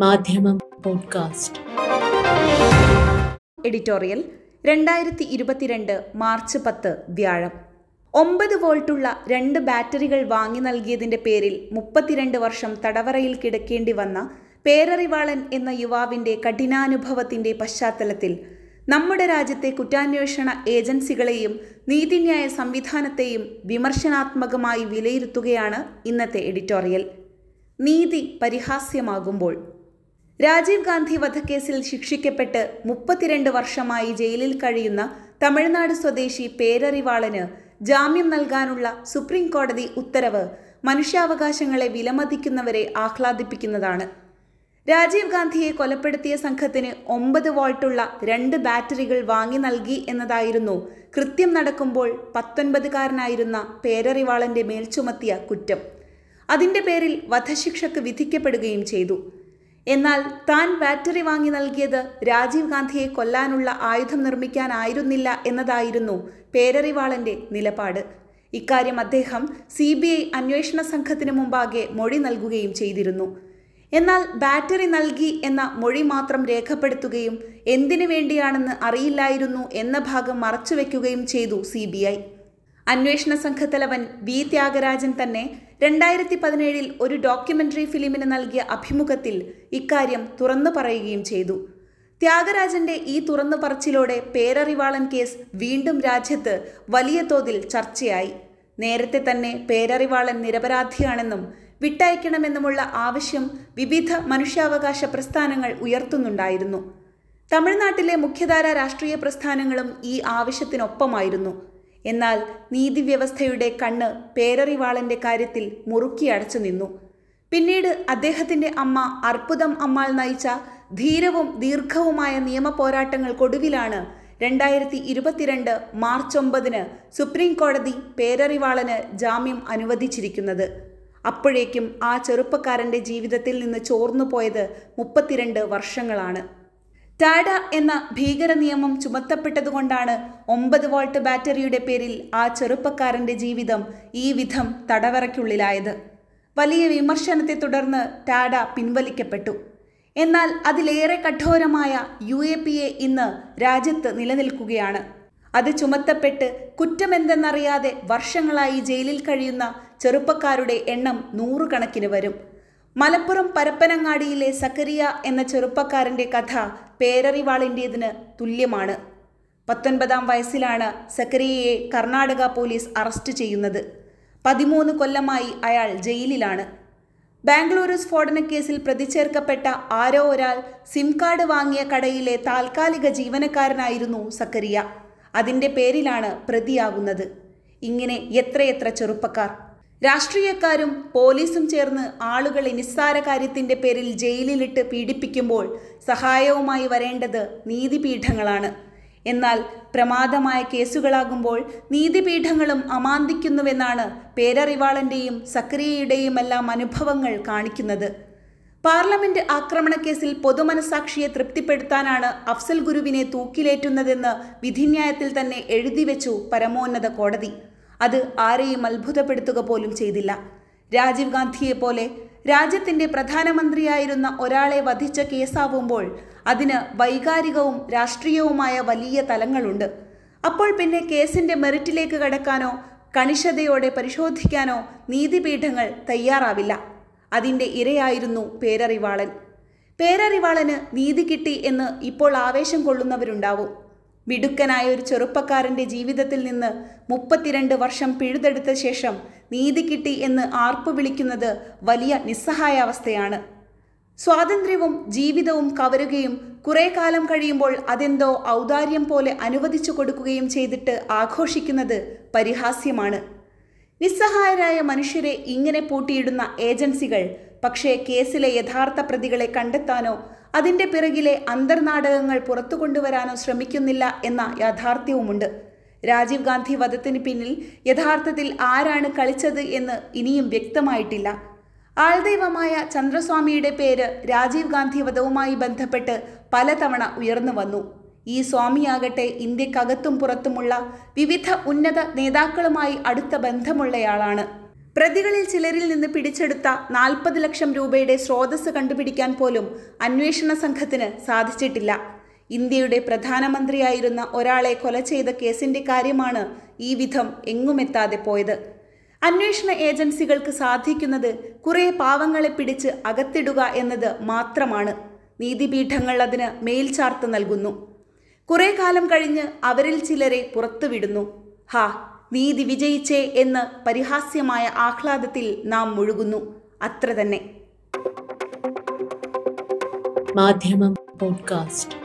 മാധ്യമം podcast. Editorial രണ്ടായിരത്തി ഇരുപത്തിരണ്ട് മാർച്ച് പത്ത് വ്യാഴം. ഒമ്പത് വോൾട്ടുള്ള രണ്ട് ബാറ്ററികൾ വാങ്ങി നൽകിയതിന്റെ പേരിൽ മുപ്പത്തിരണ്ട് വർഷം തടവറയിൽ കിടക്കേണ്ടി വന്ന പേരറിവാളൻ എന്ന യുവാവിന്റെ കഠിനാനുഭവത്തിന്റെ പശ്ചാത്തലത്തിൽ നമ്മുടെ രാജ്യത്തെ കുറ്റാന്വേഷണ ഏജൻസികളെയും നീതിന്യായ സംവിധാനത്തെയും വിമർശനാത്മകമായി വിലയിരുത്തുകയാണ് ഇന്നത്തെ എഡിറ്റോറിയൽ. നീതി പരിഹാസ്യമാകുമ്പോൾ രാജീവ് ഗാന്ധി വധക്കേസിൽ ശിക്ഷിക്കപ്പെട്ട് മുപ്പത്തിരണ്ട് വർഷമായി ജയിലിൽ കഴിയുന്ന തമിഴ്നാട് സ്വദേശി പേരറിവാളന് ജാമ്യം നൽകാനുള്ള സുപ്രീം കോടതി ഉത്തരവ് മനുഷ്യാവകാശങ്ങളെ വിലമതിക്കുന്നവരെ ആഹ്ലാദിപ്പിക്കുന്നതാണ്. രാജീവ് ഗാന്ധിയെ കൊലപ്പെടുത്തിയ സംഘത്തിന് ഒമ്പത് വോൾട്ടുള്ള രണ്ട് ബാറ്ററികൾ വാങ്ങി നൽകി എന്നതായിരുന്നു കൃത്യം നടക്കുമ്പോൾ പത്തൊൻപതുകാരനായിരുന്ന പേരറിവാളന്റെ മേൽ ചുമത്തിയ കുറ്റം. അതിന്റെ പേരിൽ വധശിക്ഷക്ക് വിധിക്കപ്പെടുകയും ചെയ്തു. എന്നാൽ താൻ ബാറ്ററി വാങ്ങി നൽകിയത് രാജീവ് ഗാന്ധിയെ കൊല്ലാനുള്ള ആയുധം നിർമ്മിക്കാനായിരുന്നില്ല എന്നതായിരുന്നു പേരറിവാളന്റെ നിലപാട്. ഇക്കാര്യം അദ്ദേഹം സി ബി ഐ അന്വേഷണ സംഘത്തിന് മുമ്പാകെ മൊഴി നൽകുകയും ചെയ്തിരുന്നു. എന്നാൽ ബാറ്ററി നൽകി എന്ന മൊഴി മാത്രം രേഖപ്പെടുത്തുകയും എന്തിനു വേണ്ടിയാണെന്ന് അറിയില്ലായിരുന്നു എന്ന ഭാഗം മറച്ചുവെക്കുകയും ചെയ്തു സി ബി ഐ. അന്വേഷണ സംഘത്തലവൻ വി ത്യാഗരാജൻ തന്നെ രണ്ടായിരത്തി പതിനേഴിൽ ഒരു ഡോക്യുമെന്ററി ഫിലിമിന് നൽകിയ അഭിമുഖത്തിൽ ഇക്കാര്യം തുറന്നു പറയുകയും ചെയ്തു. ത്യാഗരാജന്റെ ഈ തുറന്നു പറച്ചിലോടെ പേരറിവാളൻ കേസ് വീണ്ടും രാജ്യത്ത് വലിയ തോതിൽ ചർച്ചയായി. നേരത്തെ തന്നെ പേരറിവാളൻ നിരപരാധിയാണെന്നും വിട്ടയക്കണമെന്നുമുള്ള ആവശ്യം വിവിധ മനുഷ്യാവകാശ പ്രസ്ഥാനങ്ങൾ ഉയർത്തുന്നുണ്ടായിരുന്നു. തമിഴ്നാട്ടിലെ മുഖ്യധാര രാഷ്ട്രീയ പ്രസ്ഥാനങ്ങളും ഈ ആവശ്യത്തിനൊപ്പമായിരുന്നു. എന്നാൽ നീതിവ്യവസ്ഥയുടെ കണ്ണ് പേരറിവാളന്റെ കാര്യത്തിൽ മുറുക്കി അടച്ചു നിന്നു. പിന്നീട് അദ്ദേഹത്തിന്റെ അമ്മ അർപ്പുതം അമ്മാൾ നയിച്ച ധീരവും ദീർഘവുമായ നിയമ പോരാട്ടങ്ങൾക്കൊടുവിലാണ് രണ്ടായിരത്തി ഇരുപത്തിരണ്ട് മാർച്ച് ഒമ്പതിന് സുപ്രീം കോടതി പേരറിവാളന് ജാമ്യം അനുവദിച്ചിരിക്കുന്നത്. അപ്പോഴേക്കും ആ ചെറുപ്പക്കാരന്റെ ജീവിതത്തിൽ നിന്ന് ചോർന്നു പോയത് മുപ്പത്തിരണ്ട് വർഷങ്ങളാണ്. ടാഡ എന്ന ഭീകര നിയമം ചുമത്തപ്പെട്ടതുകൊണ്ടാണ് ഒമ്പത് വോൾട്ട് ബാറ്ററിയുടെ പേരിൽ ആ ചെറുപ്പക്കാരന്റെ ജീവിതം ഈ വിധം തടവറയ്ക്കുള്ളിലായത്. വലിയ വിമർശനത്തെ തുടർന്ന് ടാഡ പിൻവലിക്കപ്പെട്ടു. എന്നാൽ അതിലേറെ കഠോരമായ യു എ പി എ ഇന്ന് രാജ്യത്ത് നിലനിൽക്കുകയാണ്. അത് ചുമത്തപ്പെട്ട് കുറ്റമെന്തെന്നറിയാതെ വർഷങ്ങളായി ജയിലിൽ കഴിയുന്ന ചെറുപ്പക്കാരുടെ എണ്ണം നൂറുകണക്കിന് വരും. മലപ്പുറം പരപ്പനങ്ങാടിയിലെ സക്കരിയ എന്ന ചെറുപ്പക്കാരന്റെ കഥ പേരറിവാളിന്റേതിന് തുല്യമാണ്. പത്തൊൻപതാം വയസ്സിലാണ് സക്കരിയയെ കർണാടക പോലീസ് അറസ്റ്റ് ചെയ്യുന്നത്. പതിമൂന്ന് കൊല്ലമായി അയാൾ ജയിലിലാണ്. ബാംഗ്ലൂരു സ്ഫോടനക്കേസിൽ പ്രതിചേർക്കപ്പെട്ട ആരോ ഒരാൾ സിം കാർഡ് വാങ്ങിയ കടയിലെ താൽക്കാലിക ജീവനക്കാരനായിരുന്നു സക്കരിയ. അതിന്റെ പേരിലാണ് പ്രതിയാകുന്നത്. ഇങ്ങനെ എത്രയെത്ര ചെറുപ്പക്കാർ. രാഷ്ട്രീയക്കാരും പോലീസും ചേർന്ന് ആളുകളെ നിസ്സാര കാര്യത്തിന്റെ പേരിൽ ജയിലിലിട്ട് പീഡിപ്പിക്കുമ്പോൾ സഹായവുമായി വരേണ്ടത് നീതിപീഠങ്ങളാണ്. എന്നാൽ പ്രമാദമായ കേസുകളാകുമ്പോൾ നീതിപീഠങ്ങളും അമാന്തിക്കുന്നുവെന്നാണ് പേരറിവാളന്റെയും സക്രിയയുടെയുമെല്ലാം അനുഭവങ്ങൾ കാണിക്കുന്നത്. പാർലമെന്റ് ആക്രമണക്കേസിൽ പൊതുമനസാക്ഷിയെ തൃപ്തിപ്പെടുത്താനാണ് അഫ്സൽ ഗുരുവിനെ തൂക്കിലേറ്റുന്നതെന്ന് വിധിന്യായത്തിൽ തന്നെ എഴുതിവെച്ചു പരമോന്നത കോടതി. അത് ആരെയും അത്ഭുതപ്പെടുത്തുക പോലും ചെയ്തില്ല. രാജീവ് ഗാന്ധിയെ പോലെ രാജ്യത്തിന്റെ പ്രധാനമന്ത്രിയായിരുന്ന ഒരാളെ വധിച്ച കേസാവുമ്പോൾ അതിന് വൈകാരികവും രാഷ്ട്രീയവുമായ വലിയ തലങ്ങളുണ്ട്. അപ്പോൾ പിന്നെ കേസിന്റെ മെറിറ്റിലേക്ക് കടക്കാനോ കണിശതയോടെ പരിശോധിക്കാനോ നീതിപീഠങ്ങൾ തയ്യാറാവില്ല. അതിന്റെ ഇരയായിരുന്നു പേരറിവാളൻ. പേരറിവാളന് നീതി കിട്ടി എന്ന് ഇപ്പോൾ ആവേശം കൊള്ളുന്നവരുണ്ടാവും. മിടുക്കനായ ഒരു ചെറുപ്പക്കാരന്റെ ജീവിതത്തിൽ നിന്ന് മുപ്പത്തിരണ്ട് വർഷം പിഴുതെടുത്ത ശേഷം നീതി കിട്ടി എന്ന് ആർപ്പ് വിളിക്കുന്നത് വലിയ നിസ്സഹായാവസ്ഥയാണ്. സ്വാതന്ത്ര്യവും ജീവിതവും കവരുകയും കുറെ കാലം കഴിയുമ്പോൾ അതെന്തോ ഔദാര്യം പോലെ അനുവദിച്ചു കൊടുക്കുകയും ചെയ്തിട്ട് ആഘോഷിക്കുന്നത് പരിഹാസ്യമാണ്. നിസ്സഹായരായ മനുഷ്യരെ ഇങ്ങനെ പൂട്ടിയിടുന്ന ഏജൻസികൾ പക്ഷേ കേസിലെ യഥാർത്ഥ പ്രതികളെ കണ്ടെത്താനോ അതിന്റെ പിറകിലെ അന്തർനാടകങ്ങൾ പുറത്തു കൊണ്ടുവരാനോ ശ്രമിക്കുന്നില്ല എന്ന യാഥാർത്ഥ്യവുമുണ്ട്. രാജീവ് ഗാന്ധി വധത്തിന് പിന്നിൽ യഥാർത്ഥത്തിൽ ആരാണ് കളിച്ചത് എന്ന് ഇനിയും വ്യക്തമായിട്ടില്ല. ആൾദൈവമായ ചന്ദ്രസ്വാമിയുടെ പേര് രാജീവ് ഗാന്ധി വധവുമായി ബന്ധപ്പെട്ട് പലതവണ ഉയർന്നു വന്നു. ഈ സ്വാമിയാകട്ടെ ഇന്ത്യക്കകത്തും പുറത്തുമുള്ള വിവിധ ഉന്നത നേതാക്കളുമായി അടുത്ത ബന്ധമുള്ളയാളാണ്. പ്രതികളിൽ ചിലരിൽ നിന്ന് പിടിച്ചെടുത്ത നാൽപ്പത് ലക്ഷം രൂപയുടെ സ്രോതസ് കണ്ടുപിടിക്കാൻ പോലും അന്വേഷണ സംഘത്തിന് സാധിച്ചിട്ടില്ല. ഇന്ത്യയുടെ പ്രധാനമന്ത്രിയായിരുന്ന ഒരാളെ കൊല ചെയ്ത കേസിന്റെ കാര്യമാണ് ഈ വിധം എങ്ങുമെത്താതെ പോയത്. അന്വേഷണ ഏജൻസികൾക്ക് സാധിക്കുന്നത് കുറെ പാവങ്ങളെ പിടിച്ച് അകത്തിടുക എന്നത് മാത്രമാണ്. നീതിപീഠങ്ങൾ അതിന് മേൽചാർത്ത് നൽകുന്നു. കുറെ കാലം കഴിഞ്ഞ് അവരിൽ ചിലരെ പുറത്തുവിടുന്നു. ഹാ നീതി വിജയിച്ചേ എന്ന് പരിഹാസ്യമായ ആഹ്ലാദത്തിൽ നാം മുഴുകുന്നു. അത്ര തന്നെ. മാധ്യമം പോഡ്കാസ്റ്റ്.